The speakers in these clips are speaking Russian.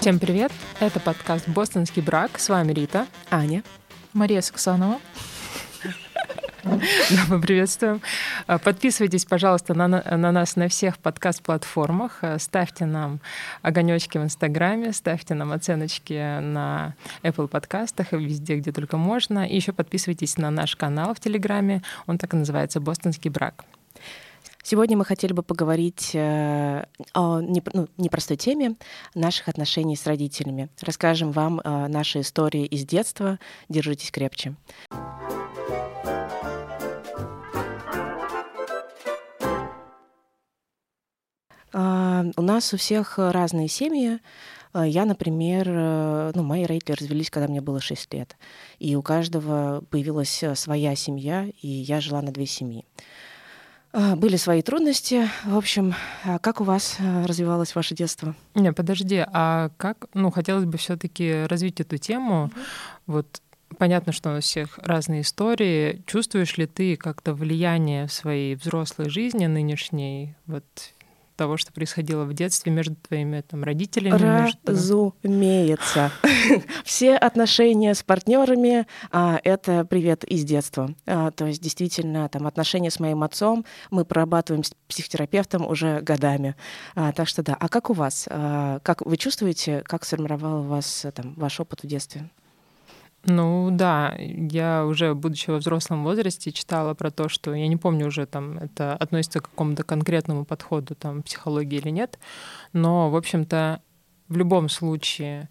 Всем привет! Это подкаст «Бостонский брак». С вами Рита, Аня, Мария Саксанова. Да, мы приветствуем. А, Подписывайтесь, пожалуйста, на, на нас на всех подкаст-платформах. А, Ставьте нам огонечки в Инстаграме, ставьте нам оценочки на Apple подкастах и везде, где только можно. И еще подписывайтесь на наш канал в Телеграме. Он так и называется «Бостонский брак». Сегодня мы хотели бы поговорить э, о ну, непростой теме наших отношений с родителями. Расскажем вам э, наши истории из детства. Держитесь крепче. А, У нас у всех разные семьи. А, Я, например, э, ну, мои родители развелись, когда мне было 6 лет. И у каждого появилась э, своя семья, и я жила на две семьи. А, Были свои трудности. В общем, а как у вас э, развивалось ваше детство? Не, подожди, а как, ну, хотелось бы все таки развить эту тему. Вот понятно, что у всех разные истории. Чувствуешь ли ты как-то влияние в своей взрослой жизни нынешней, вот того, что происходило в детстве между твоими там, родителями? Разумеется. Все отношения с партнерами это привет из детства. А, То есть действительно там отношения с моим отцом мы прорабатываем с психотерапевтом уже годами. А, Так что да. А как у вас? А, Как вы чувствуете, как сформировал вас там ваш опыт в детстве? Ну да, я уже, будучи во взрослом возрасте, читала про то, что я не помню уже, там это относится к какому-то конкретному подходу там психологии или нет, но, в общем-то, в любом случае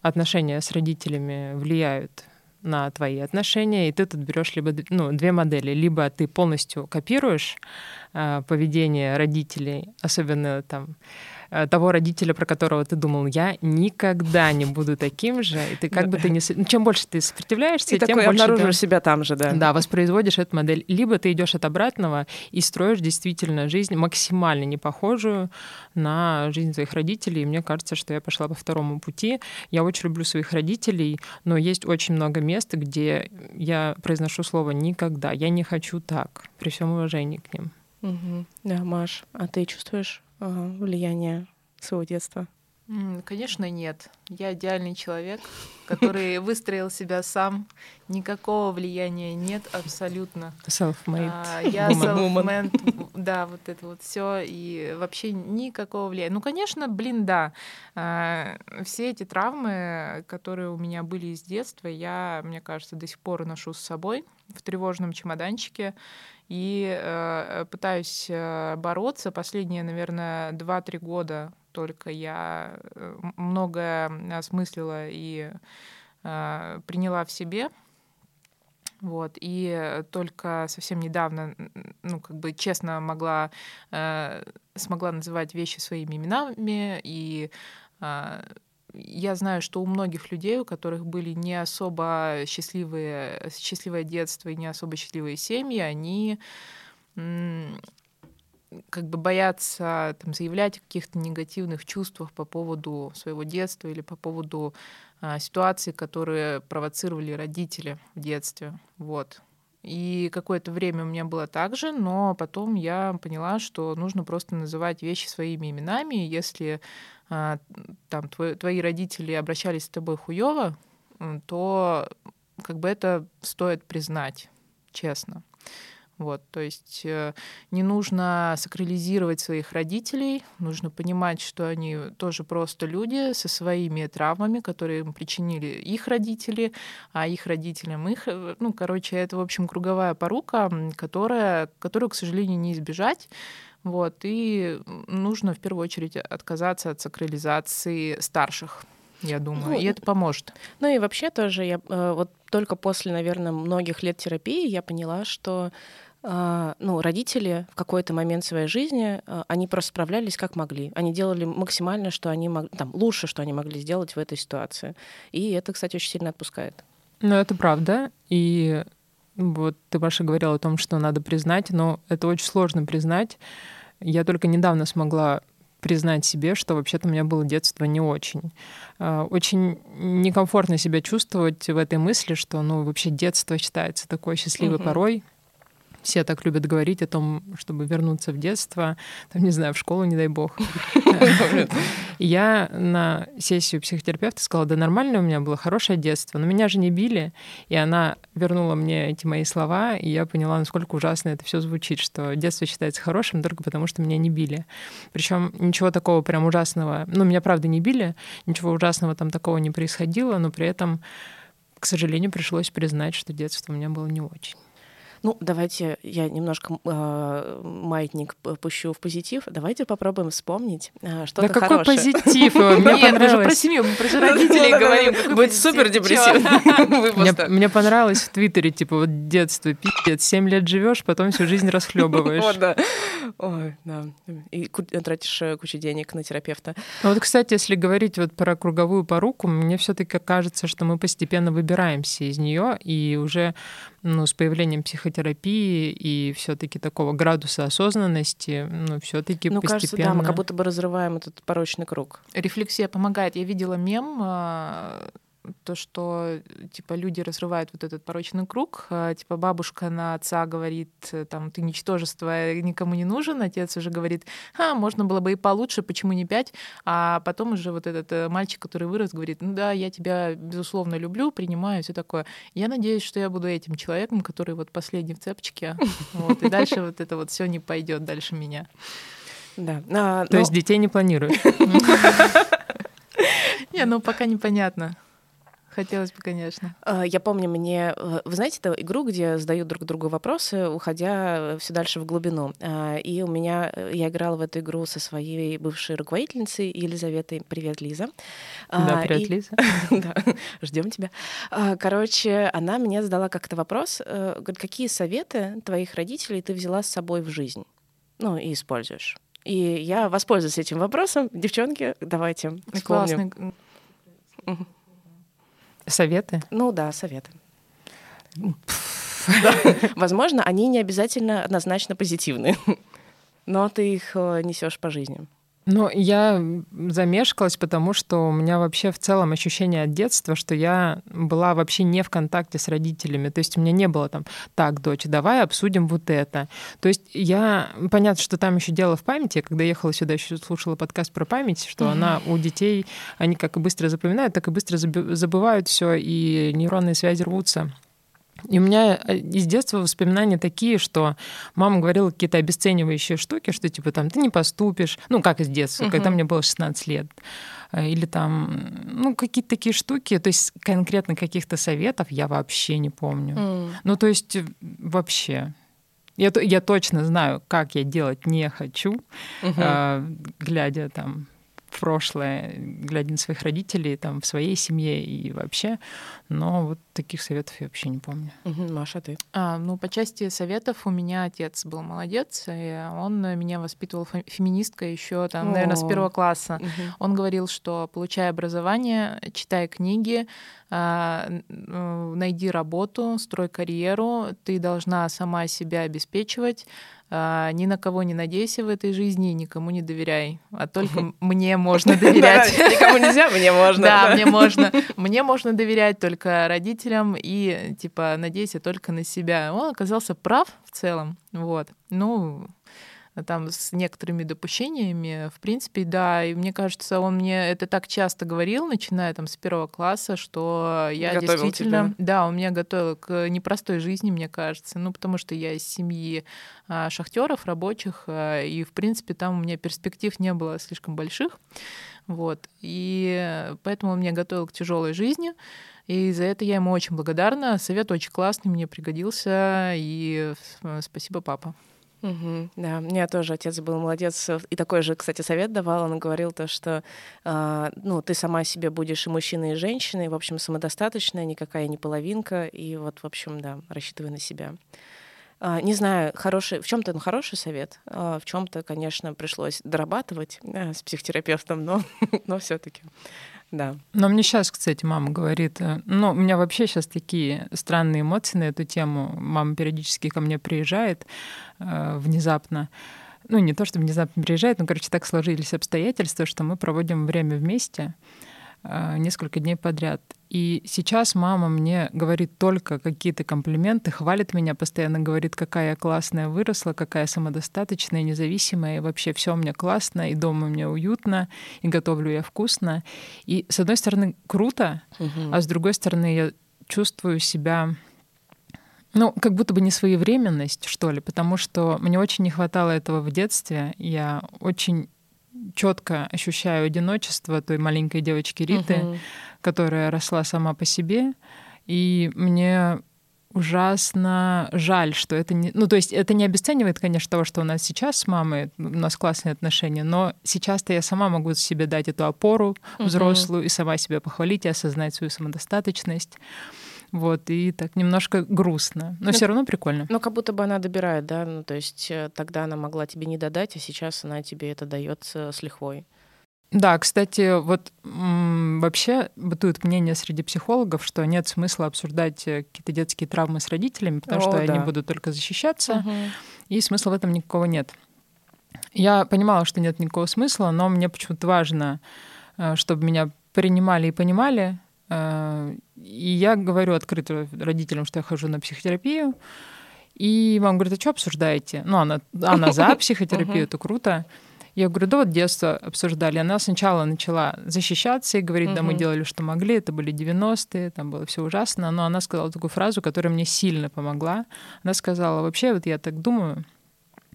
отношения с родителями влияют на твои отношения, и ты тут берешь либо ну, две модели. Либо ты полностью копируешь э, поведение родителей, особенно там того родителя, про которого ты думал, я никогда не буду таким же. И ты как бы ты не... ну, Чем больше ты сопротивляешься, И тем такой больше ты- обнаруживаешь себя там же, да? да, воспроизводишь эту модель. Либо ты идешь от обратного и строишь действительно жизнь максимально не похожую на жизнь своих родителей. И мне кажется, что я пошла по второму пути. Я очень люблю своих родителей, но есть очень много мест, где я произношу слово «никогда». Я не хочу так, при всем уважении к ним. Мгм. Да, Маш, а ты чувствуешь влияние своего детства? Конечно, нет. Я идеальный человек, который выстроил себя сам. Никакого влияния нет абсолютно. Self-made. А, Я self-made, да, вот это вот все и вообще никакого влияния. Ну, конечно, блин, да. А, Все эти травмы, которые у меня были с детства, я, мне кажется, до сих пор ношу с собой в тревожном чемоданчике и э, пытаюсь э, бороться. Последние, наверное, 2-3 года только я э, многое осмыслила и э, приняла в себе. Вот, и только совсем недавно, ну, как бы честно могла, э, смогла называть вещи своими именами, и э, я знаю, что у многих людей, у которых были не особо счастливые, счастливое детство и не особо счастливые семьи, они как бы боятся там, заявлять о каких-то негативных чувствах по поводу своего детства или по поводу а, ситуаций, которые провоцировали родители в детстве. Вот. И какое-то время у меня было так же, но потом я поняла, что нужно просто называть вещи своими именами. Если а, там твой- твои родители обращались с тобой хуево, м, то как бы это стоит признать, честно. Вот, то есть э, не нужно сакрализировать своих родителей, нужно понимать, что они тоже просто люди со своими травмами, которые им причинили их родители, а их родителям их. э, Ну, короче, это, в общем, круговая порука, которая, которую, к сожалению, не избежать. Вот, и нужно в первую очередь отказаться от сакрализации старших, я думаю, Ну, и это поможет. Ну и вообще тоже я э, вот только после, наверное, многих лет терапии я поняла, что ну, родители в какой-то момент своей жизни, а, они просто справлялись как могли. Они делали максимально, что они могли, там, лучше, что они могли сделать в этой ситуации. И это, кстати, очень сильно отпускает. Ну, это правда. И вот ты, Маша, говорила о том, что надо признать, но это очень сложно признать. Я только недавно смогла признать себе, что вообще-то у меня было детство не очень. А, Очень некомфортно себя чувствовать в этой мысли, что ну, вообще детство считается такой счастливой Мгм. порой. Все так любят говорить о том, чтобы вернуться в детство, там, не знаю, в школу, не дай бог. Я на сессию психотерапевта сказала, да нормально у меня было, хорошее детство, но меня же не били, и она вернула мне эти мои слова, и я поняла, насколько ужасно это все звучит, что детство считается хорошим только потому, что меня не били. Причем ничего такого прям ужасного, ну, меня правда не били, ничего ужасного там такого не происходило, но при этом, к сожалению, пришлось признать, что детство у меня было не очень. Ну, давайте я немножко э, маятник пущу в позитив. Давайте попробуем вспомнить э, что-то да какой хорошее. позитив? Мне Нет, мы же про семью, мы про родителей говорим. Будет супер депрессивно. Мне понравилось в Твиттере, типа, вот детство, пиздец, 7 лет живешь, потом всю жизнь расхлебываешь. Вот, да. Ой, да. И тратишь э, кучу денег на терапевта. Ну вот, кстати, если говорить вот про круговую поруку, мне все таки кажется, что мы постепенно выбираемся из нее и уже ну, с появлением психотерапии и все-таки такого градуса осознанности, ну, все-таки ну, постепенно. кажется, да, мы как будто бы разрываем этот порочный круг. Рефлексия помогает. Я видела мем а, то, что типа люди разрывают вот этот порочный круг, а, типа бабушка на отца говорит, там, ты ничтожество, никому не нужен, отец уже говорит, а, можно было бы и получше, почему не пять, а потом уже вот этот э, мальчик, который вырос, говорит, ну да, я тебя, безусловно, люблю, принимаю, все такое. Я надеюсь, что я буду этим человеком, который вот последний в цепочке, вот, и дальше вот это вот все не пойдет дальше меня. Да. А, То но... есть детей не планируешь? Не, ну пока непонятно. Хотелось бы, конечно. А, я помню, мне... Э, вы знаете эту игру, где задают друг другу вопросы, уходя все дальше в глубину? И у меня... Э, я играла в эту игру со своей бывшей руководительницей Елизаветой. Привет, Лиза. Да, привет, и... Лиза. да, ждем тебя. Короче, она мне задала как-то вопрос. Э, говорит, какие советы твоих родителей ты взяла с собой в жизнь? Ну, и используешь. И я воспользуюсь этим вопросом. Девчонки, давайте вспомним. Классный. Советы? Ну да, советы. Возможно, они не обязательно однозначно позитивные, но ты их э, несешь по жизни. Ну, я замешкалась, потому что у меня вообще в целом ощущение от детства, что я была вообще не в контакте с родителями. То есть у меня не было там, так, дочь, давай обсудим вот это. То есть я, понятно, что там еще дело в памяти. Когда ехала сюда, еще слушала подкаст про память, что она у детей, они как и быстро запоминают, так и быстро забывают все, и нейронные связи рвутся. И у меня э, из детства воспоминания такие, что мама говорила какие-то обесценивающие штуки, что типа там ты не поступишь, ну как из детства, uh-huh. когда мне было 16 лет, э, или там, ну какие-то такие штуки, то есть конкретно каких-то советов я вообще не помню. Mm. Ну то есть э, вообще. Я, я точно знаю, как я делать не хочу, uh-huh. э, глядя там в прошлое, глядя на своих родителей, там, в своей семье и вообще. Но вот таких советов я вообще не помню. Угу, Маша, ты? А, ну, по части советов у меня отец был молодец, и он меня воспитывал феминисткой еще, там, О. наверное, с первого класса. Угу. Он говорил, что получай образование, читай книги, а, найди работу, строй карьеру, ты должна сама себя обеспечивать, а, ни на кого не надейся в этой жизни, никому не доверяй, а только мне можно доверять. Никому нельзя, мне можно. Да, мне можно. Мне можно доверять только родителям и, типа, надейся только на себя. Он оказался прав в целом, вот. Ну, там с некоторыми допущениями. В принципе, да, и мне кажется, он мне это так часто говорил, начиная там с первого класса, что я готовил действительно... Тебя. Да, он меня готовил к непростой жизни, мне кажется. Ну, потому что я из семьи а, шахтеров, рабочих, а, и, в принципе, там у меня перспектив не было слишком больших. Вот. И поэтому он меня готовил к тяжелой жизни. И за это я ему очень благодарна. Совет очень классный, мне пригодился. И э, спасибо, папа. Угу, да, у меня тоже отец был молодец. И такой же, кстати, совет давал. Он говорил то, что э, ну, ты сама себе будешь и мужчиной, и женщиной, в общем, самодостаточная, никакая не половинка. И вот, в общем, да, рассчитывай на себя. Э, не знаю, хороший, в чем-то он хороший совет, э, в чем-то, конечно, пришлось дорабатывать э, с психотерапевтом, но, но все-таки. Да. Но мне сейчас, кстати, мама говорит, э, ну, у меня вообще сейчас такие странные эмоции на эту тему. Мама периодически ко мне приезжает э, внезапно. Ну, не то, что внезапно приезжает, но, короче, так сложились обстоятельства, что мы проводим время вместе. Несколько дней подряд. И сейчас мама мне говорит только какие-то комплименты, хвалит меня, постоянно говорит, какая я классная выросла, какая самодостаточная, независимая, и вообще все у меня классно, и дома у меня уютно, и готовлю я вкусно. И с одной стороны круто, угу. а с другой стороны я чувствую себя ну, как будто бы не своевременность, что ли, потому что мне очень не хватало этого в детстве. Я очень четко ощущаю одиночество той маленькой девочки Риты, угу. которая росла сама по себе. И мне ужасно жаль, что это не... Ну, то есть это не обесценивает, конечно, того, что у нас сейчас с мамой, у нас классные отношения, но сейчас-то я сама могу себе дать эту опору взрослую uh-huh. и сама себя похвалить и осознать свою самодостаточность. Вот, и так немножко грустно. Но ну, все равно прикольно. Ну, как будто бы она добирает, да? Ну, то есть э, тогда она могла тебе не додать, а сейчас она тебе это дает с лихвой. Да, кстати, вот вообще бытует мнение среди психологов, что нет смысла обсуждать э, какие-то детские травмы с родителями, потому О, что да. они будут только защищаться, угу. и смысла в этом никакого нет. Я понимала, что нет никакого смысла, но мне почему-то важно, э, чтобы меня принимали и понимали, Э, и я говорю открыто родителям, что я хожу на психотерапию. И мама говорит, а что обсуждаете? Ну, она, она за психотерапию, это круто. Я говорю, да вот детство обсуждали. Она сначала начала защищаться и говорить, да, мы делали, что могли, это были 90-е, там было все ужасно. Но она сказала такую фразу, которая мне сильно помогла. Она сказала, вообще, вот я так думаю,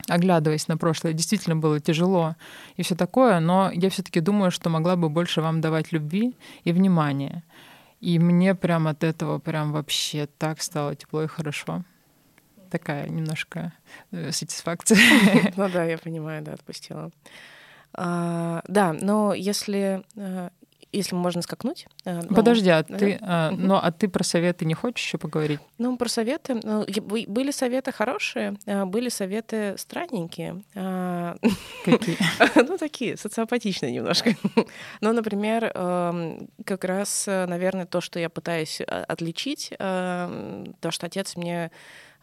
оглядываясь на прошлое, действительно было тяжело и все такое, но я все-таки думаю, что могла бы больше вам давать любви и внимания. И мне прям от этого прям вообще так стало тепло и хорошо. Такая немножко э, сатисфакция. Ну да, я понимаю, да, отпустила. А, да, но если э, если можно скакнуть. Э, ну, Подожди, а да? ты, а, угу. ну, а ты про советы не хочешь еще поговорить? Ну, про советы. Ну, были советы хорошие, а, были советы странненькие. А, Какие? Ну, такие, социопатичные немножко. Ну, например, эм, как раз, наверное, то, что я пытаюсь отличить, то, что отец мне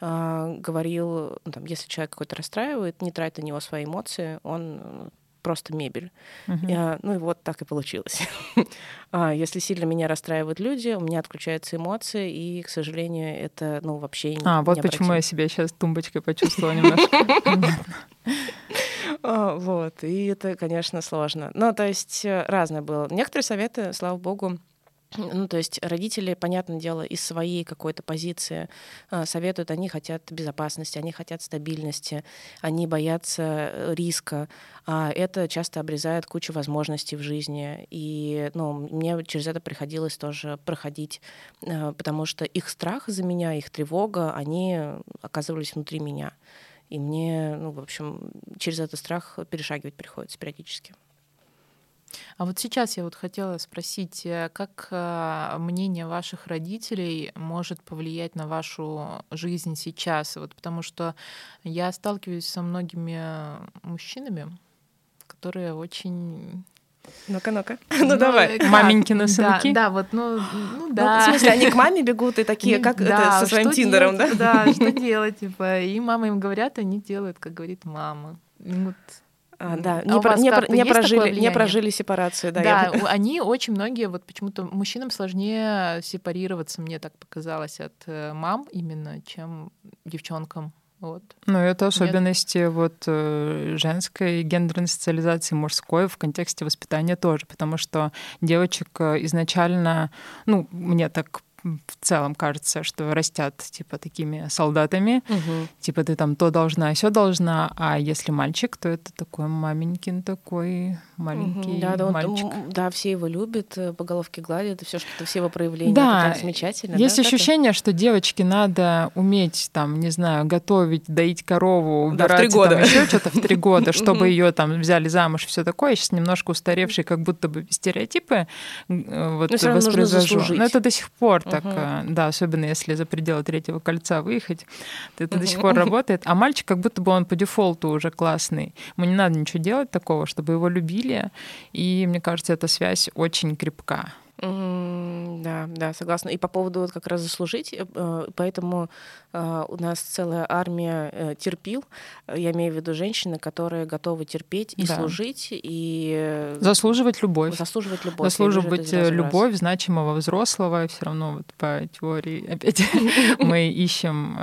говорил, ну, там, если человек какой-то расстраивает, не трать на него свои эмоции, он просто мебель. Uh-huh. Я, ну и вот так и получилось. а, если сильно меня расстраивают люди, у меня отключаются эмоции, и, к сожалению, это ну вообще не А, вот почему я себя сейчас тумбочкой почувствовала немножко. А, вот, и это, конечно, сложно. Ну, то есть э, разное было. Некоторые советы, слава богу, ну, то есть родители, понятное дело, из своей какой-то позиции э, советуют, они хотят безопасности, они хотят стабильности, они боятся э, риска, а это часто обрезает кучу возможностей в жизни. И ну, мне через это приходилось тоже проходить, э, потому что их страх за меня, их тревога, они оказывались внутри меня. И мне, ну, в общем, через этот страх перешагивать приходится периодически. А вот сейчас я вот хотела спросить, э, как э, мнение ваших родителей может повлиять на вашу жизнь сейчас? Вот потому что я сталкиваюсь со многими мужчинами, которые очень ну-ка, ну-ка. Ну, ну давай. Как? Маменькины сынки. Да, да, вот, ну, ну да. Ну, в смысле, они к маме бегут и такие, как да, это, со своим тиндером, делать, да? Да, что делать, типа. И мама им говорят, они делают, как говорит мама. Вот а, да, а не, про, не, про, не, прожили, не прожили сепарацию. Да, да я... они очень многие, вот почему-то мужчинам сложнее сепарироваться, мне так показалось, от э, мам именно, чем девчонкам. Вот. Ну, это особенности Нет. вот э, женской гендерной социализации, мужской в контексте воспитания тоже, потому что девочек э, изначально, ну, мне так в целом кажется, что растят типа такими солдатами, угу. типа ты там то должна, все должна, а если мальчик, то это такой маменькин такой маленький угу. да, да, мальчик. Он, да, все его любят, э, по головке гладят, все что-то, все его проявления. Да, это замечательно. Есть да, ощущение, это? что девочке надо уметь там, не знаю, готовить, доить корову, убирать да, там еще что-то в три года, чтобы ее там взяли замуж, все такое. Сейчас немножко устаревшие, как будто бы стереотипы э, вот воспроизвожу. Но это до сих пор так, угу. да, особенно если за пределы третьего кольца выехать, то это угу. до сих пор работает. А мальчик как будто бы он по дефолту уже классный. Ему не надо ничего делать такого, чтобы его любили. И мне кажется, эта связь очень крепка. Да, да, согласна. И по поводу вот как раз заслужить, э, поэтому э, у нас целая армия э, терпил, я имею в виду женщины, которые готовы терпеть и да. служить, и... Заслуживать любовь. Заслуживать любовь. Заслуживать любовь значимого взрослого, все равно вот по теории опять мы ищем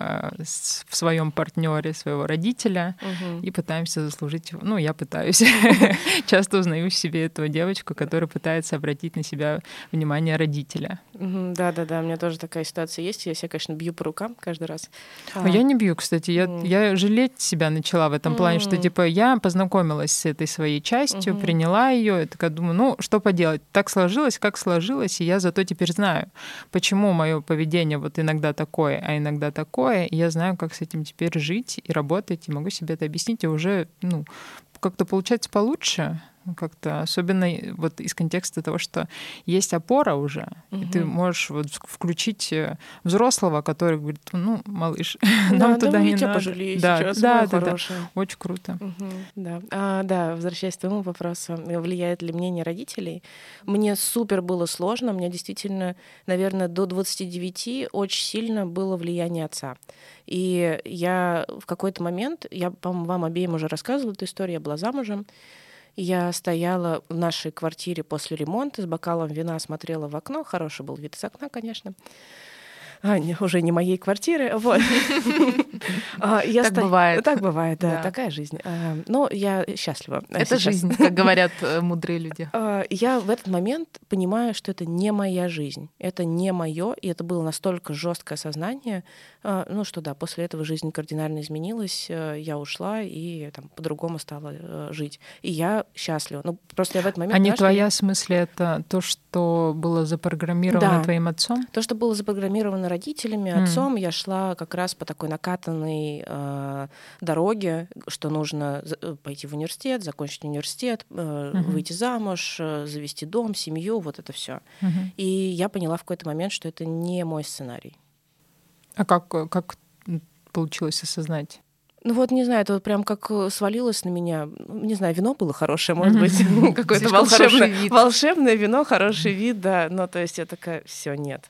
в своем партнере своего родителя и пытаемся заслужить, ну, я пытаюсь. Часто узнаю в себе эту девочку, которая пытается обратить на себя внимание родителя. Да, да, да. У меня тоже такая ситуация есть. Я себя, конечно, бью по рукам каждый раз. А, а я не бью, кстати. Я, mm. я жалеть себя начала в этом mm. плане, что типа я познакомилась с этой своей частью, mm-hmm. приняла ее, и такая думаю, ну что поделать, так сложилось, как сложилось, и я зато теперь знаю, почему мое поведение вот иногда такое, а иногда такое, и я знаю, как с этим теперь жить и работать, и могу себе это объяснить, и уже ну как-то получается получше как-то особенно вот из контекста того, что есть опора уже, угу. и ты можешь вот включить э, взрослого, который говорит, ну, малыш, да, нам да, туда не надо. пожалею да, сейчас, да, да, да, очень круто. Угу, да. А, да, возвращаясь к твоему вопросу, влияет ли мнение родителей? Мне супер было сложно, мне действительно, наверное, до 29 очень сильно было влияние отца. И я в какой-то момент, я, по-моему, вам обеим уже рассказывала эту историю, я была замужем, я стояла в нашей квартире после ремонта с бокалом вина, смотрела в окно. Хороший был вид из окна, конечно а, не, уже не моей квартиры. Вот. А, так бывает. Так бывает, да, такая жизнь. А, но я счастлива. Это жизнь, как говорят э, мудрые люди. Я в этот момент понимаю, что это не моя жизнь, это не мое, и это было настолько жесткое сознание, ну что да, после этого жизнь кардинально изменилась, э, я ушла и там по-другому стала э, жить, и я счастлива. Ну просто я в этот момент. А не твоя в смысле это то, что было запрограммировано твоим отцом? То, что было запрограммировано родителями, mm. отцом, я шла как раз по такой накатанной э, дороге, что нужно э, пойти в университет, закончить университет, э, mm-hmm. выйти замуж, э, завести дом, семью, вот это все. Mm-hmm. И я поняла в какой-то момент, что это не мой сценарий. А как, как получилось осознать? Ну вот, не знаю, это вот прям как э, свалилось на меня. Не знаю, вино было хорошее, может быть, какое-то волшебное, волшебное вино, хороший вид, да. Но то есть я такая, все, нет.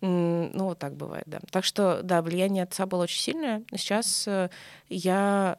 Ну, вот так бывает, да. Так что, да, влияние отца было очень сильное. Сейчас э, я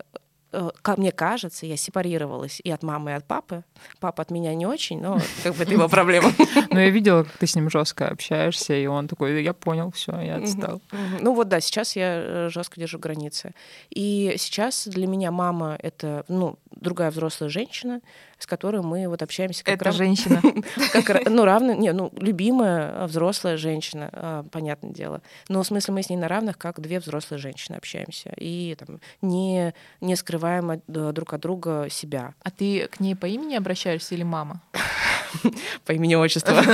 э, мне кажется, я сепарировалась и от мамы, и от папы. Папа от меня не очень, но как бы это его проблема. Ну, я видела, как ты с ним жестко общаешься, и он такой, я понял, все, я отстал. Ну вот да, сейчас я э, жестко держу границы. И сейчас для меня мама это, ну, другая взрослая женщина, с которой мы вот общаемся. Как Это рав... женщина. как, ну, равно, не, ну, любимая взрослая женщина, а, понятное дело. Но в смысле мы с ней на равных, как две взрослые женщины общаемся. И там, не, не скрываем друг от друга себя. А ты к ней по имени обращаешься или мама? по имени отчеству.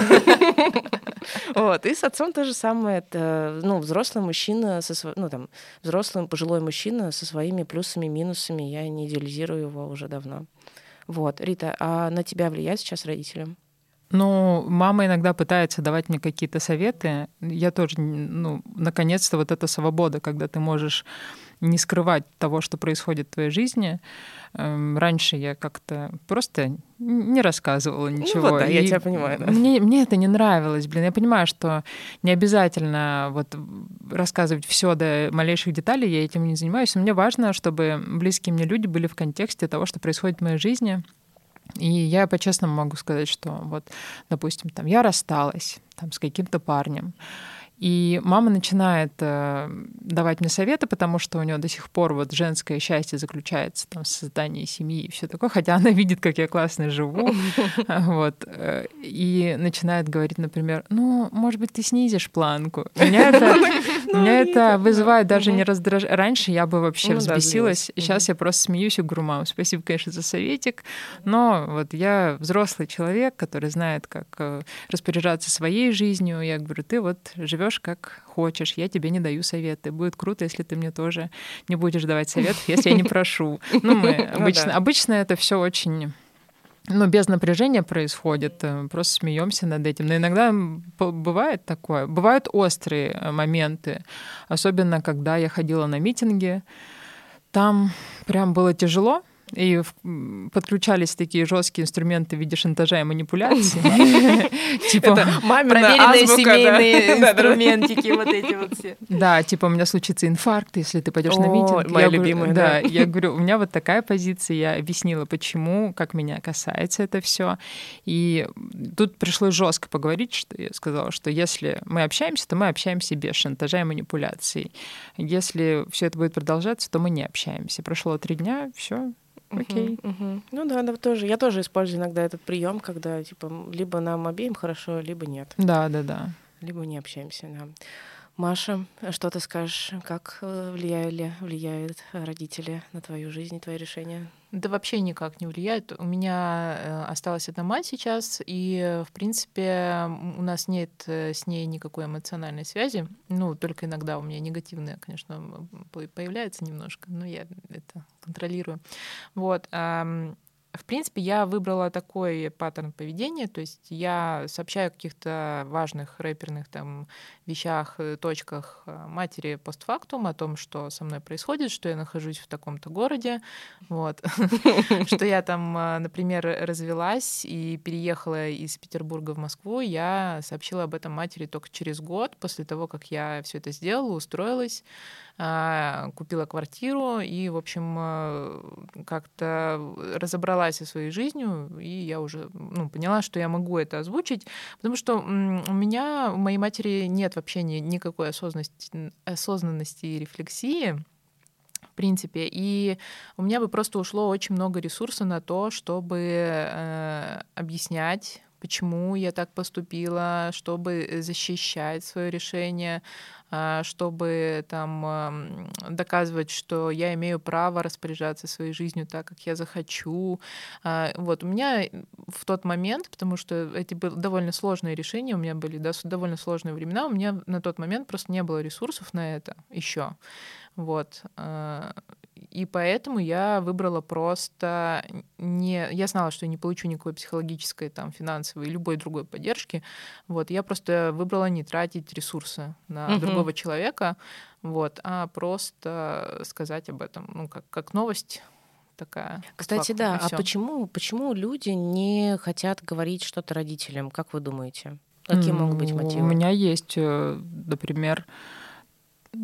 Вот. И с отцом то же самое. Это ну, взрослый мужчина, со, ну, там, взрослый пожилой мужчина со своими плюсами, минусами. Я не идеализирую его уже давно. Вот. Рита, а на тебя влияет сейчас родителям? Ну, мама иногда пытается давать мне какие-то советы. Я тоже, ну, наконец-то вот эта свобода, когда ты можешь не скрывать того, что происходит в твоей жизни. Эм, раньше я как-то просто не рассказывала ну ничего. Ну вот, да, я тебя понимаю. Да. Мне, мне это не нравилось, блин. Я понимаю, что не обязательно вот рассказывать все до малейших деталей, я этим не занимаюсь. Но мне важно, чтобы близкие мне люди были в контексте того, что происходит в моей жизни. И я по-честному могу сказать, что вот, допустим, там я рассталась там, с каким-то парнем, и мама начинает э, давать мне советы, потому что у нее до сих пор вот женское счастье заключается там, в создании семьи и все такое, хотя она видит, как я классно живу. Вот. Э, и начинает говорить, например, ну, может быть, ты снизишь планку. Меня это, ну, меня это вызывает даже не раздражение. Раньше я бы вообще ну взбесилась. Сейчас я просто смеюсь и говорю, мам, спасибо, конечно, за советик, но вот я взрослый человек, который знает, как э, распоряжаться своей жизнью. Я говорю, ты вот живешь как хочешь, я тебе не даю советы. Будет круто, если ты мне тоже не будешь давать советов, если я не прошу. Ну, мы ну обычно, обычно это все очень ну, без напряжения происходит, э, просто смеемся над этим. Но иногда бывает такое. Бывают острые э, моменты, особенно когда я ходила на митинги. Там прям было тяжело, И подключались такие жесткие инструменты в виде шантажа и манипуляции. Типа проверенные семейные инструментики, вот эти вот все. Да, типа у меня случится инфаркт, если ты пойдешь на митинг. Моя любимая, да. Я говорю, у меня вот такая позиция, я объяснила, почему, как меня касается это все. И тут пришлось жестко поговорить, что я сказала, что если мы общаемся, то мы общаемся без шантажа и манипуляций. Если все это будет продолжаться, то мы не общаемся. Прошло три дня, все, окей. Угу, угу. Ну да, да, тоже. Я тоже использую иногда этот прием, когда типа либо нам обеим хорошо, либо нет. Да, да, да. Либо не общаемся, да. Маша, что ты скажешь, как э, влияли, влияют родители на твою жизнь и твои решения? Да вообще никак не влияет. У меня э, осталась одна мать сейчас, и, в принципе, у нас нет э, с ней никакой эмоциональной связи. Ну, только иногда у меня негативная, конечно, появляется немножко, но я это контролирую. Вот. В принципе, я выбрала такой паттерн поведения, то есть я сообщаю о каких-то важных рэперных там вещах, э, точках э, матери постфактум, о том, что со мной происходит, что я нахожусь в таком-то городе, вот, что я там, э, например, развелась и переехала из Петербурга в Москву, я сообщила об этом матери только через год, после того, как я все это сделала, устроилась, купила квартиру и, в общем, как-то разобралась со своей жизнью, и я уже ну, поняла, что я могу это озвучить, потому что у меня, у моей матери нет вообще ни, никакой осознанности, осознанности и рефлексии, в принципе. И у меня бы просто ушло очень много ресурса на то, чтобы э, объяснять почему я так поступила, чтобы защищать свое решение, а, чтобы там доказывать, что я имею право распоряжаться своей жизнью так, как я захочу. А, вот у меня в тот момент, потому что эти были довольно сложные решения, у меня были довольно сложные времена, у меня на тот момент просто не было ресурсов на это еще. Вот. А, и поэтому я выбрала просто не... Я знала, что я не получу никакой психологической, там, финансовой и любой другой поддержки. Вот. Я просто выбрала не тратить ресурсы на угу. другого человека, вот, а просто сказать об этом, ну, как, как новость такая. Кстати, да. А почему, почему люди не хотят говорить что-то родителям? Как вы думаете? Какие могут быть мотивы? У меня есть, э, например,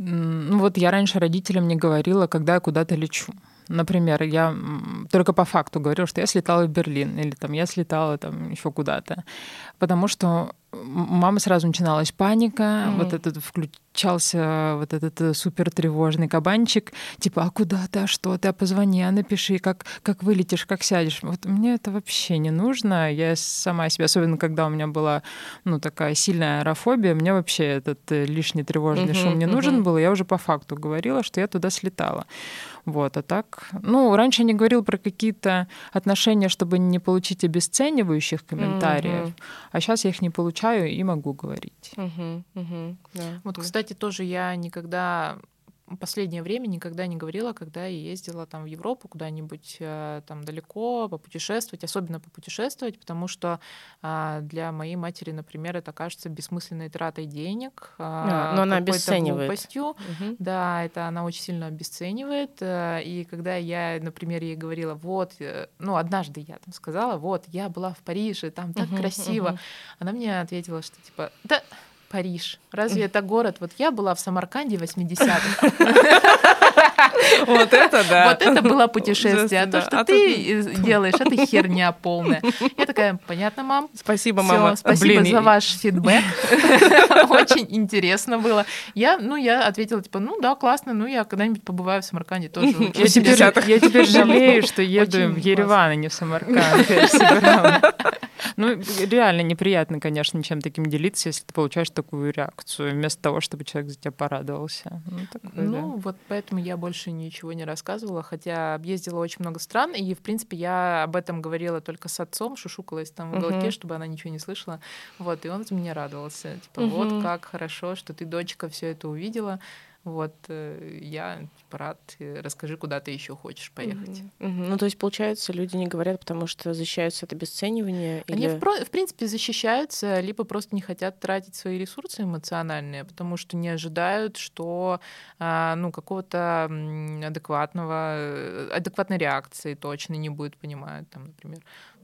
ну вот я раньше родителям не говорила, когда я куда-то лечу. Например, я только по факту говорила, что я слетала в Берлин или там я слетала там еще куда-то, потому что у мамы сразу начиналась паника, mm-hmm. вот этот включался вот этот э, супер тревожный кабанчик, типа, а куда ты, а что ты, а позвони, а напиши, как, как вылетишь, как сядешь. Вот мне это вообще не нужно. Я сама себе, особенно когда у меня была, ну, такая сильная аэрофобия, мне вообще этот э, лишний тревожный mm-hmm, шум не нужен mm-hmm. был, я уже по факту говорила, что я туда слетала. Вот, а так, ну, раньше я не говорил про какие-то отношения, чтобы не получить обесценивающих комментариев, mm-hmm. А сейчас я их не получаю и могу говорить. Mm-hmm. Mm-hmm. Да. Вот, кстати, тоже я никогда последнее время никогда не говорила, когда я ездила там в Европу куда-нибудь э, там далеко, попутешествовать, особенно попутешествовать, потому что а, для моей матери, например, это кажется бессмысленной тратой денег, а, но она обесценивает. Глупостью. Угу. Да, это она очень сильно обесценивает. Э, и когда я, например, ей говорила, вот, э, ну, однажды я там сказала, вот, я была в Париже, там так угу, красиво, угу. она мне ответила, что типа, да, Париж. Разве это город? Вот я была в Самарканде 80-х. Вот это да. Вот это было путешествие. А то, что а ты делаешь, это херня полная. Я такая, понятно, мам. Спасибо, мама. Спасибо за ваш фидбэк. Очень интересно было. Я, ну, я ответила, типа, ну да, классно, ну я когда-нибудь побываю в Самарканде тоже. Я теперь, жалею, что еду в Ереван, а не в Самарканд. Ну, реально неприятно, конечно, ничем таким делиться, если ты получаешь такую реакцию, вместо того, чтобы человек за тебя порадовался. Ну, такое, ну да. вот поэтому я больше ничего не рассказывала, хотя объездила очень много стран, и, в принципе, я об этом говорила только с отцом, шушукалась там в уголке, uh-huh. чтобы она ничего не слышала. Вот, и он за меня радовался. Типа, uh-huh. вот как хорошо, что ты, дочка, все это увидела. Вот э, я типа, рад, расскажи, куда ты еще хочешь поехать. Угу. Угу. Ну, то есть, получается, люди не говорят, потому что защищаются от обесценивания? Они, или... в, в принципе, защищаются, либо просто не хотят тратить свои ресурсы эмоциональные, потому что не ожидают, что а, ну, какого-то адекватного, э, адекватной реакции точно не будет, понимают, там, например.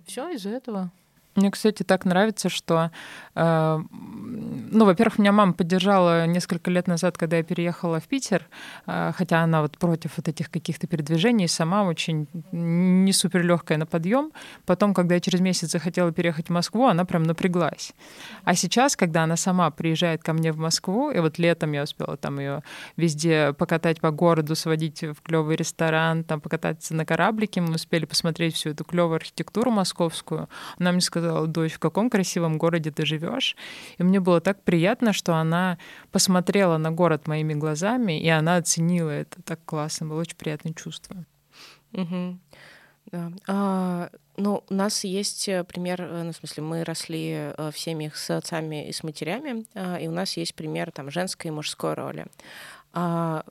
Все из-за этого. Мне, кстати, так нравится, что, э, ну, во-первых, меня мама поддержала несколько лет назад, когда я переехала в Питер, э, хотя она вот против вот этих каких-то передвижений, сама очень не супер легкая на подъем. Потом, когда я через месяц захотела переехать в Москву, она прям напряглась. А сейчас, когда она сама приезжает ко мне в Москву, и вот летом я успела там ее везде покатать по городу, сводить в клевый ресторан, там покататься на кораблике, мы успели посмотреть всю эту клевую архитектуру московскую, она мне сказала, сказала, дочь, в каком красивом городе ты живешь. И мне было так приятно, что она посмотрела на город моими глазами, и она оценила это так классно. Было очень приятное чувство. Угу. Да. А, ну, у нас есть э, пример, э, ну, в смысле, мы росли э, в семьях с отцами и с матерями, а, и у нас есть пример там женской и мужской роли. А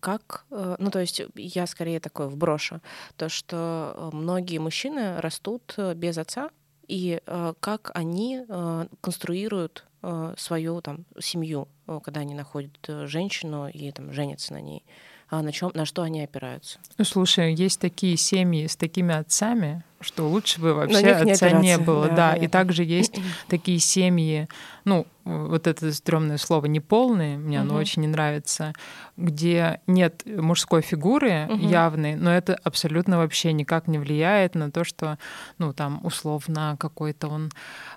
как, ну то есть я скорее такое вброшу, то что многие мужчины растут без отца, и э, как они э, конструируют э, свою там семью, когда они находят женщину и там женятся на ней, а на чем, на что они опираются. Ну, слушай, есть такие семьи с такими отцами, что лучше бы вообще отца не, было, да. да. И также есть такие семьи, ну, вот это стрёмное слово неполные, мне угу. оно очень не нравится, где нет мужской фигуры угу. явной, но это абсолютно вообще никак не влияет на то, что, ну, там, условно, какой-то он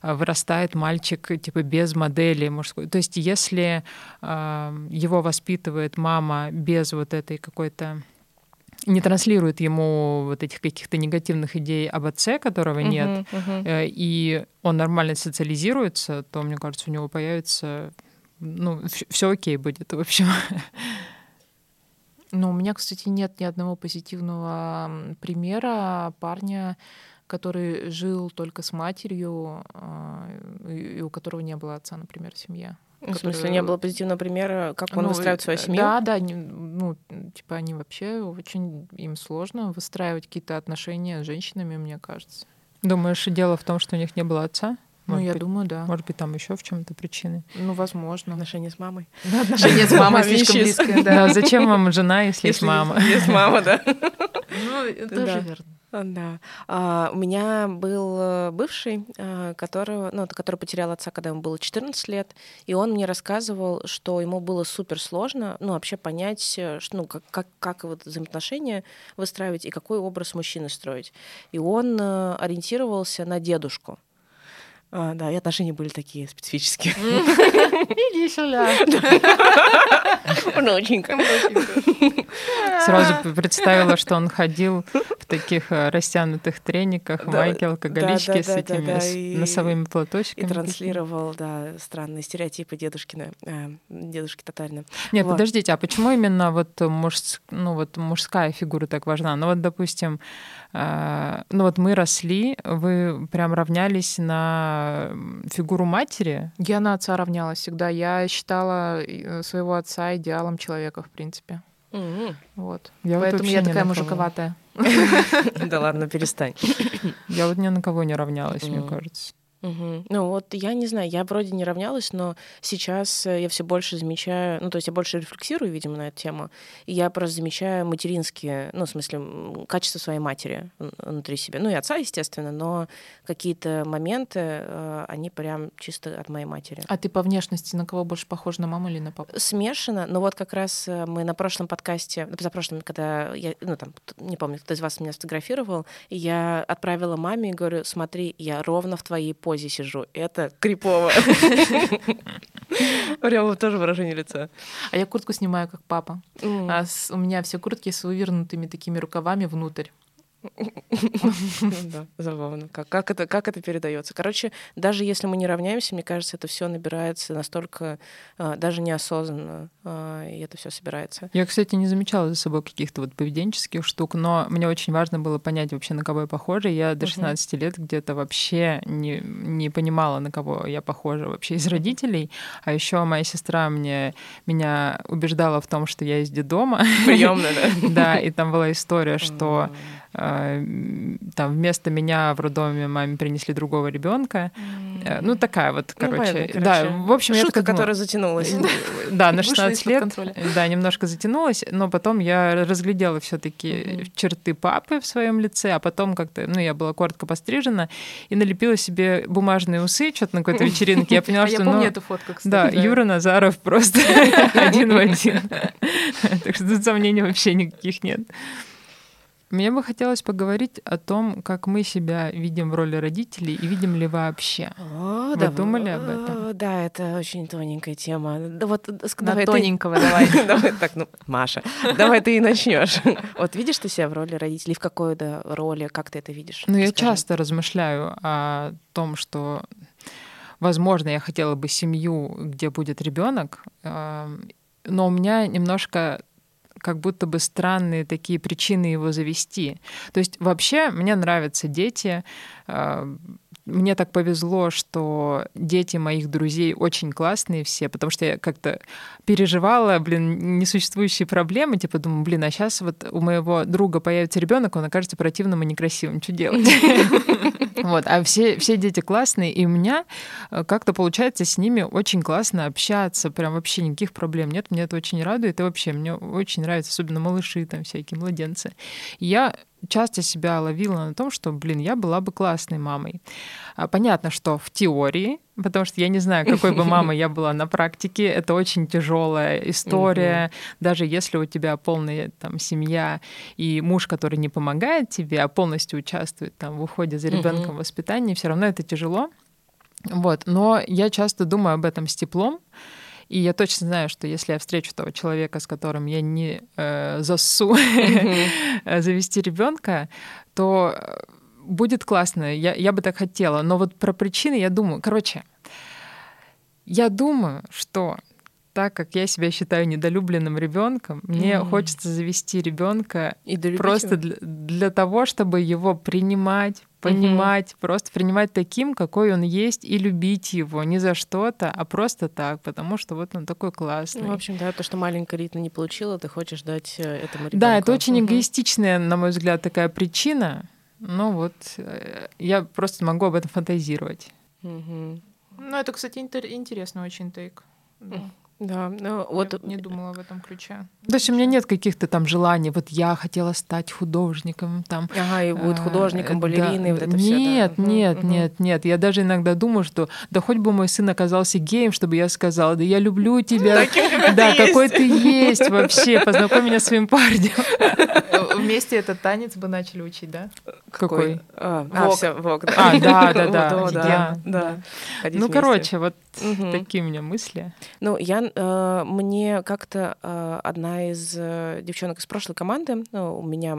э, вырастает мальчик, типа, без модели мужской. То есть если э, его воспитывает мама без вот этой какой-то не транслирует ему вот этих каких-то негативных идей об отце, которого uh-huh, нет, uh-huh. и он нормально социализируется, то, мне кажется, у него появится, ну, все окей будет, в общем. Ну, у меня, кстати, нет ни одного позитивного примера парня, который жил только с матерью, а, и у которого не было отца, например, в семье. Ну, в смысле, не было позитивного примера, как он ну, выстраивает свою семью? Да, да, ну, типа они вообще очень, им сложно выстраивать какие-то отношения с женщинами, мне кажется. Думаешь, дело в том, что у них не было отца? Ну, может ну, я быть, думаю, да. Может быть, там еще в чем-то причины. Ну, возможно. Отношения с мамой. Отношения с мамой слишком близкие, да. Зачем вам жена, если есть мама? Есть мама, да. Ну, тоже верно. Да. А, у меня был э, бывший, а, которого, ну, который потерял отца, когда ему было 14 лет, и он мне рассказывал, что ему было супер сложно, ну, вообще понять, э, ну, как, как, как вот взаимоотношения выстраивать и какой образ мужчины строить. И он э, ориентировался на дедушку. А, да, и отношения были такие специфические. Иди сюда. Внученька. Сразу представила, что он ходил в таких э, растянутых трениках, майке, алкоголичке с этими носовыми платочками. И транслировал, да, странные стереотипы дедушкина, э, дедушки тотально. Нет, подождите, а почему именно вот ну вот мужская фигура так важна? Ну вот, допустим, ну вот мы росли, вы прям равнялись на фигуру матери? Я на отца равнялась всегда. Я считала э, своего отца идеалом человека, в принципе. Mm-hmm. Вот. Я Поэтому вот я такая мужиковатая. Да ладно, перестань. Я вот ни на кого не равнялась, мне кажется. Угу. Ну вот я не знаю, я вроде не равнялась, но сейчас э, я все больше замечаю, ну то есть я больше рефлексирую, видимо, на эту тему, и я просто замечаю материнские, ну в смысле качество своей матери внутри себя, ну и отца, естественно, но какие-то моменты, э, они прям чисто от моей матери. А ты по внешности на кого больше похожа, на маму или на папу? Смешано, но вот как раз э, мы на прошлом подкасте, за прошлым, когда я, ну там, не помню, кто из вас меня сфотографировал, я отправила маме и говорю, смотри, я ровно в твоей позе позе сижу. Это крипово. Прямо тоже выражение лица. А я куртку снимаю как папа. А у меня все куртки с вывернутыми такими рукавами внутрь. Да, забавно. Как, как, это, как это передается? Короче, даже если мы не равняемся, мне кажется, это все набирается настолько а, даже неосознанно, а, и это все собирается. Я, кстати, не замечала за собой каких-то вот поведенческих штук, но мне очень важно было понять вообще, на кого я похожа. Я до 16 uh-huh. лет где-то вообще не, не понимала, на кого я похожа вообще из родителей. А еще моя сестра мне, меня убеждала в том, что я из детдома. Приемная, да? Да, и там была история, что там вместо меня в роддоме маме принесли другого ребенка. Mm. Ну, такая вот, ну, короче. Ну, понятно, да, в общем, Шутка, я которая затянулась. Да, на 16 лет. Да, немножко затянулась, но потом я разглядела все таки черты папы в своем лице, а потом как-то, ну, я была коротко пострижена и налепила себе бумажные усы что-то на какой-то вечеринке. Я поняла, а что... Я помню ну, эту фотку, кстати. Да, Юра Назаров просто один в один. Так что тут сомнений вообще никаких нет. Мне бы хотелось поговорить о том, как мы себя видим в роли родителей и видим ли вообще. О, Вы да, думали об этом? Да, это очень тоненькая тема. Да вот На давай тоненького ты... давай. давай так, ну, Маша, давай ты и начнешь. Вот видишь ты себя в роли родителей, в какой да, роли, как ты это видишь? Ну, я часто размышляю о том, что, возможно, я хотела бы семью, где будет ребенок, но у меня немножко как будто бы странные такие причины его завести. То есть вообще мне нравятся дети. Мне так повезло, что дети моих друзей очень классные все, потому что я как-то переживала, блин, несуществующие проблемы, типа думаю, блин, а сейчас вот у моего друга появится ребенок, он окажется противным и некрасивым, что делать? Вот, а все, все дети классные, и у меня э, как-то получается с ними очень классно общаться, прям вообще никаких проблем нет, мне это очень радует, и вообще мне очень нравится, особенно малыши там всякие, младенцы. Я часто себя ловила на том, что, блин, я была бы классной мамой. А, понятно, что в теории, потому что я не знаю, какой бы мамой я была на практике, это очень тяжелая история. Даже если у тебя полная там семья и муж, который не помогает тебе, а полностью участвует там в уходе за ребенком в воспитании, все равно это тяжело. Вот, но я часто думаю об этом с теплом, и я точно знаю, что если я встречу того человека, с которым я не э, засу завести ребенка, то э, будет классно. Я, я бы так хотела. Но вот про причины я думаю. Короче, я думаю, что так как я себя считаю недолюбленным ребенком, мне хочется завести ребенка просто для, для того, чтобы его принимать, понимать, mm-hmm. просто принимать таким, какой он есть, и любить его не за что-то, а просто так, потому что вот он такой классный. Ну, в общем, да, то, что маленькая Рита не получила, ты хочешь дать э, этому ребенку. Да, это очень mm-hmm. эгоистичная, на мой взгляд, такая причина. Ну вот, э, я просто могу об этом фантазировать. Mm-hmm. Ну, это, кстати, интересный очень тейк. Да. Да, ну я вот не думала в этом ключе. То есть у меня нет каких-то там желаний, вот я хотела стать художником, там. Ага, и будет художником, балериной, да, вот это Нет, все, да. нет, угу. нет, нет. Я даже иногда думаю, что да хоть бы мой сын оказался геем, чтобы я сказала, да я люблю тебя. Таким, какой да, ты какой ты есть вообще, познакомь меня с своим парнем. Вместе этот танец бы начали учить, да? Какой? А, а все, вок, да. А, да, да, да. да, да. Ну, короче, вот такие у меня мысли. Ну, я Э, мне как-то э, одна из э, девчонок из прошлой команды, ну, у меня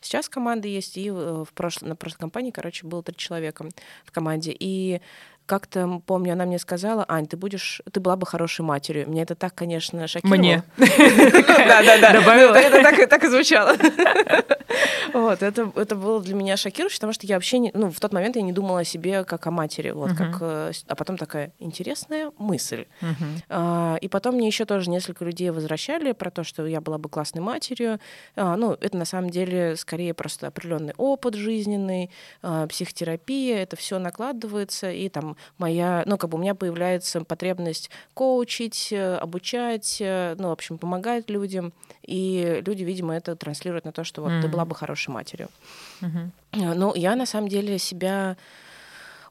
сейчас команда есть, и в прошлой, на прошлой компании, короче, было три человека в команде. И как-то, помню, она мне сказала, Ань, ты будешь, ты была бы хорошей матерью. Мне это так, конечно, шокировало. Мне. Да-да-да. Добавила. Это так и звучало. Вот, это, было для меня шокирующе, потому что я вообще, ну, в тот момент я не думала о себе как о матери, вот, как, э, а потом такая интересная мысль. А, и потом мне еще тоже несколько людей возвращали про то, что я была бы классной матерью. А, ну, это на самом деле скорее просто определенный опыт жизненный, а, психотерапия, это все накладывается, и там моя, ну, как бы у меня появляется потребность коучить, э, обучать, э, ну, в общем, помогать людям, и люди, видимо, это транслируют на то, что вот mm-hmm. ты была бы хорошей матерью. Mm-hmm. Ну, я на самом деле себя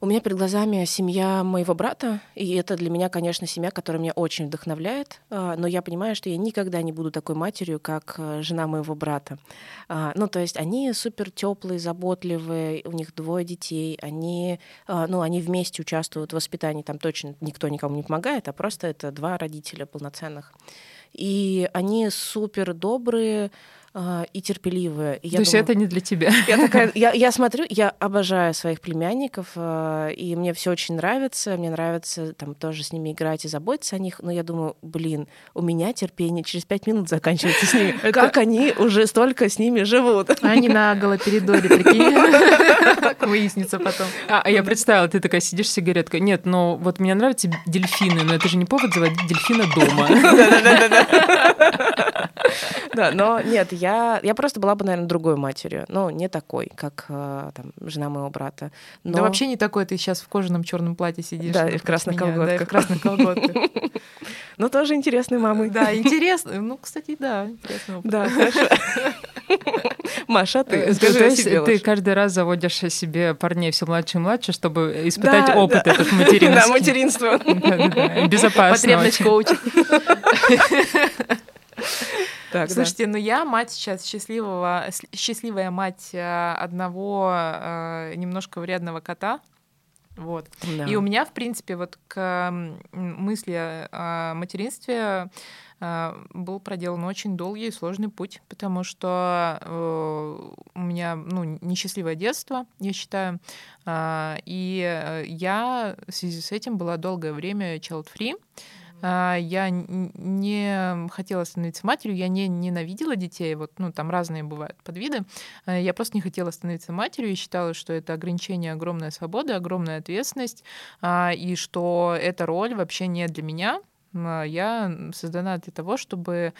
у меня перед глазами семья моего брата, и это для меня, конечно, семья, которая меня очень вдохновляет, а, но я понимаю, что я никогда не буду такой матерью, как э, жена моего брата. А, ну, то есть они супер теплые, заботливые, у них двое детей, они, а, ну, они вместе участвуют в воспитании, там точно никто никому не помогает, а просто это два родителя полноценных. И они супер добрые, и терпеливая. И То есть думаю, это не для тебя. Я такая, я, я смотрю, я обожаю своих племянников, а, и мне все очень нравится. Мне нравится там тоже с ними играть и заботиться о них. Но я думаю, блин, у меня терпение через пять минут заканчивается с ними. Это... Как они уже столько с ними живут? Они на галоперидоре, прикинь. Выяснится потом. А, а я представила, ты такая сидишь с сигареткой. Нет, но вот мне нравятся дельфины, но это же не повод заводить дельфина дома. Да, но нет, я, я просто была бы, наверное, другой матерью. Ну, не такой, как э, там, жена моего брата. Но... Да вообще не такой, ты сейчас в кожаном черном платье сидишь. Да, и в красных колготках. Да, и в красных колготках. Ну, тоже интересной мамы. Да, интересно. Ну, кстати, да, интересный опыт. Да, хорошо. Маша, ты э, скажи То есть ты каждый раз заводишь себе парней все младше и младше, чтобы испытать опыт этот материнства. Да, материнство. Безопасно. Потребность коуча. Так, Слушайте, да. ну я мать сейчас счастливого, счастливая мать э, одного э, немножко вредного кота. Вот. Да. И у меня, в принципе, вот к мысли о материнстве э, был проделан очень долгий и сложный путь, потому что у меня ну, несчастливое детство, я считаю, и я в связи с этим была долгое время child-free. А, я не хотела становиться матерью, я не ненавидела детей, вот, ну, там разные бывают подвиды. А, я просто не хотела становиться матерью и считала, что это ограничение огромная свобода, огромная ответственность, а, и что эта роль вообще не для меня, я создана для того, чтобы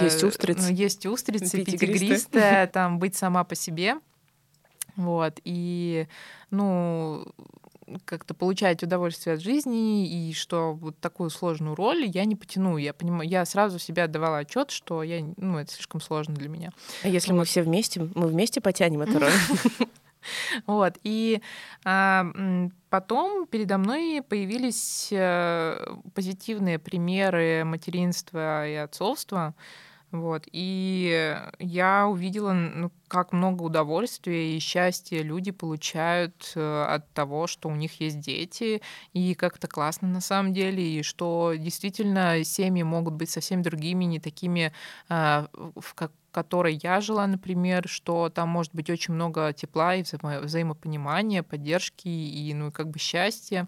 есть устрицы, есть устрицы, пить игристое, там быть сама по себе, вот и ну как-то получать удовольствие от жизни, и что вот такую сложную роль я не потяну. Я понимаю, я сразу себя отдавала отчет, что я, ну, это слишком сложно для меня. А если вот. мы все вместе, мы вместе потянем эту роль? Вот, и а, потом передо мной появились а, позитивные примеры материнства и отцовства, вот. И я увидела, ну, как много удовольствия и счастья люди получают э, от того, что у них есть дети, и как это классно на самом деле, и что действительно семьи могут быть совсем другими, не такими, а, в как которой я жила, например, что там может быть очень много тепла и взаимо- взаимопонимания, поддержки и, ну, как бы счастья.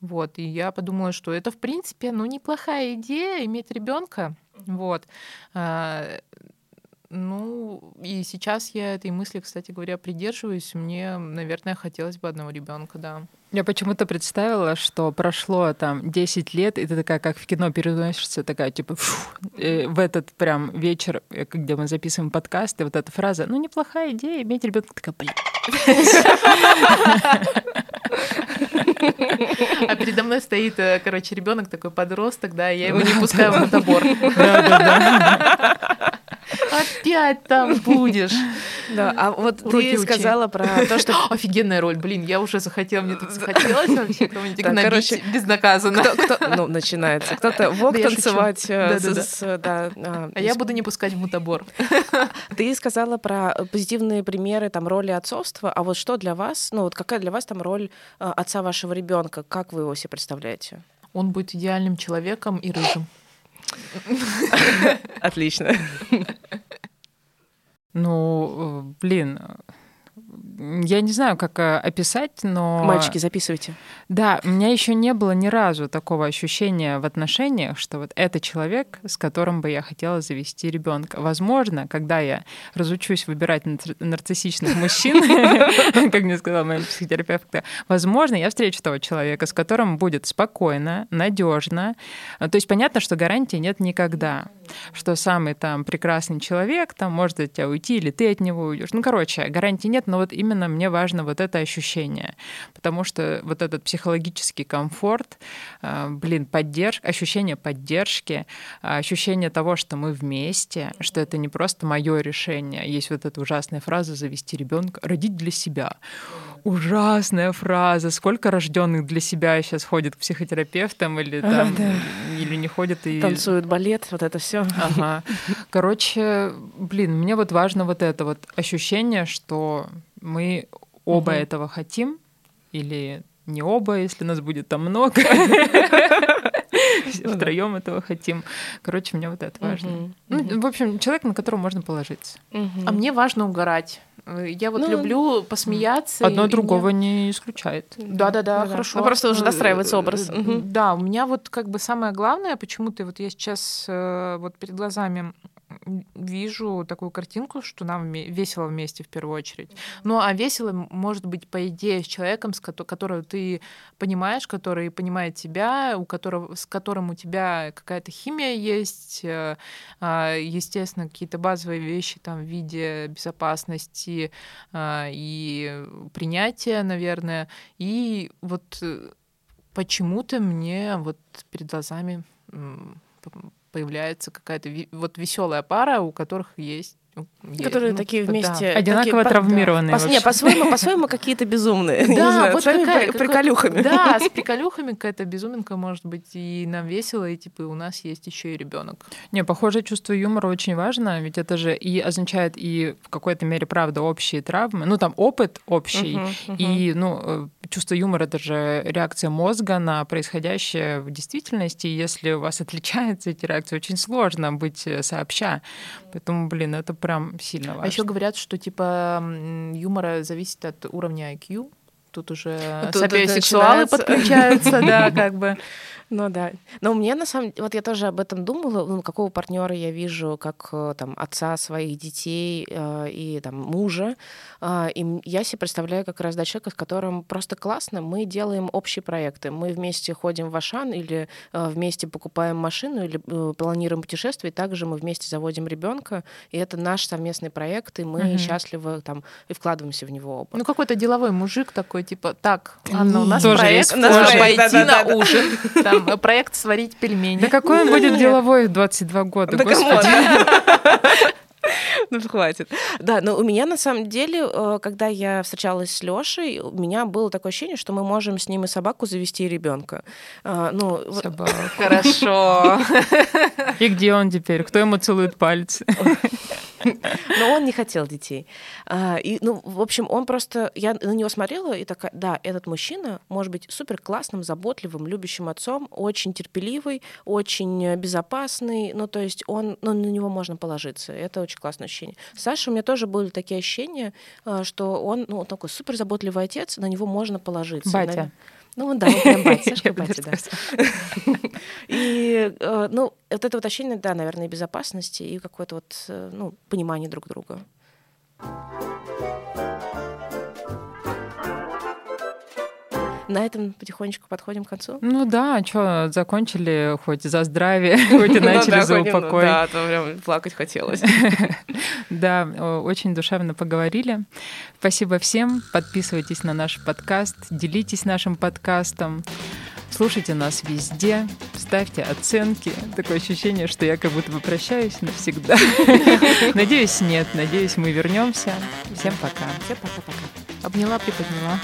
Вот, и я подумала, что это, в принципе, ну, неплохая идея иметь ребенка. Вот. А, ну, и сейчас я этой мысли, кстати говоря, придерживаюсь. Мне, наверное, хотелось бы одного ребенка, да. Я почему-то представила, что прошло там 10 лет, и ты такая, как в кино переносишься, такая, типа, фу, в этот прям вечер, э, где мы записываем подкаст, и вот эта фраза, ну, неплохая идея, иметь ребенка, такая, блин. А передо мной стоит, э, короче, ребенок такой подросток, да, я его не пускаю в мотобор. Опять там будешь. Да, а вот Уроки ты сказала про то, что... Офигенная роль, блин, я уже захотела, мне тут захотелось вообще кого-нибудь короче, безнаказанно. Ну, начинается. Кто-то вок танцевать. Да. да а, а я буду не пускать в мутобор. Ты сказала про позитивные примеры там роли отцовства, а вот что для вас, ну вот какая для вас там роль отца вашего ребенка? Как вы его себе представляете? Он будет идеальным человеком и рыжим. Отлично. Ну, э, блин, я не знаю, как э, описать, но... Мальчики, записывайте. Да, у меня еще не было ни разу такого ощущения в отношениях, что вот это человек, с которым бы я хотела завести ребенка. Возможно, когда я разучусь выбирать нарциссичных мужчин, как мне сказала моя психотерапевтка, возможно, я встречу того человека, с которым будет спокойно, надежно. То есть понятно, что гарантии нет никогда, что самый там прекрасный человек там может от тебя уйти, или ты от него уйдешь. Ну, короче, гарантий нет, но вот именно мне важно вот это ощущение, потому что вот этот психологический комфорт, э, блин, поддержка, ощущение поддержки, ощущение того, что мы вместе, что это не просто мое решение. Есть вот эта ужасная фраза «завести ребенка, родить для себя». Ужасная фраза. Сколько рожденных для себя сейчас ходит к психотерапевтам или там, а, да. или не ходят и... Танцуют балет, вот это все. Ага. Короче, блин, мне вот важно вот это вот ощущение, что мы оба угу. этого хотим, или не оба, если нас будет там много. ну втроем этого хотим. Короче, мне вот это важно. Ну, в общем, человек, на которого можно положиться. А мне важно угорать. Я вот ну, люблю посмеяться. Одно другого не исключает. Да, да, да, хорошо. Ну, просто уже достраивается образ. Да, у меня вот как бы самое главное, почему-то вот я сейчас э, вот перед глазами вижу такую картинку, что нам весело вместе в первую очередь. Ну, а весело может быть, по идее, с человеком, с которого ты понимаешь, который понимает тебя, у которого, с которым у тебя какая-то химия есть, э, а, естественно, какие-то базовые вещи там в виде безопасности а, и принятия, наверное. И вот э, почему-то мне вот перед глазами появляется какая-то вот веселая пара, у которых есть Которые ну, такие вместе... Да. Одинаково такие, травмированные. Да. Не, по-своему, по-своему какие-то безумные. Да, вот такая, приколюхами. Да, с приколюхами какая-то безуминка может быть, и нам весело, и типа у нас есть еще и ребенок. Не, похоже, чувство юмора очень важно, ведь это же и означает и в какой-то мере, правда, общие травмы. Ну, там опыт общий, uh-huh, uh-huh. и, ну, э, чувство юмора — это же реакция мозга на происходящее в действительности. И если у вас отличаются эти реакции, очень сложно быть э, сообща. Поэтому, блин, это прям сильно важно. А еще говорят, что типа юмора зависит от уровня IQ. Тут уже Тут сапиосексуалы подключаются, да, как бы. Ну да. Но мне на самом деле, вот я тоже об этом думала, ну, какого партнера я вижу, как э, там отца своих детей э, и там мужа. Э, и я себе представляю как раз да, человека, с которым просто классно, мы делаем общие проекты. Мы вместе ходим в Ашан или э, вместе покупаем машину или э, планируем путешествие, также мы вместе заводим ребенка, и это наш совместный проект, и мы mm-hmm. счастливы там и вкладываемся в него оба. Ну какой-то деловой мужик такой, типа, так, Анна, у нас Тоже проект, есть пойти на ужин, там, проект сварить пельмени. Да какой он будет деловой в 22 года, господи. Ну, хватит. Да, но у меня на самом деле, э, когда я встречалась с Лешей, у меня было такое ощущение, что мы можем с ним и собаку завести, и ребенка. Э, ну, Собаку. Хорошо. И где он теперь? Кто ему целует пальцы? Но он не хотел детей. А, и, ну, в общем, он просто... Я на него смотрела и такая, да, этот мужчина может быть супер классным, заботливым, любящим отцом, очень терпеливый, очень безопасный. Ну, то есть он, ну, на него можно положиться. Это очень классное ощущение. Саша, у меня тоже были такие ощущения, а, что он, ну, такой супер заботливый отец, на него можно положиться. Батя. Ну да, он прям батя, Сашка батя, да. И, э, ну, вот это вот ощущение, да, наверное, безопасности и какое-то вот, э, ну, понимание друг друга. На этом потихонечку подходим к концу. Ну да, что, закончили хоть за здравие, хоть и начали за упокой. Да, то прям плакать хотелось. Да, очень душевно поговорили. Спасибо всем. Подписывайтесь на наш подкаст, делитесь нашим подкастом. Слушайте нас везде, ставьте оценки. Такое ощущение, что я как будто бы прощаюсь навсегда. Надеюсь, нет. Надеюсь, мы вернемся. Всем пока. Всем пока-пока. Обняла, приподняла.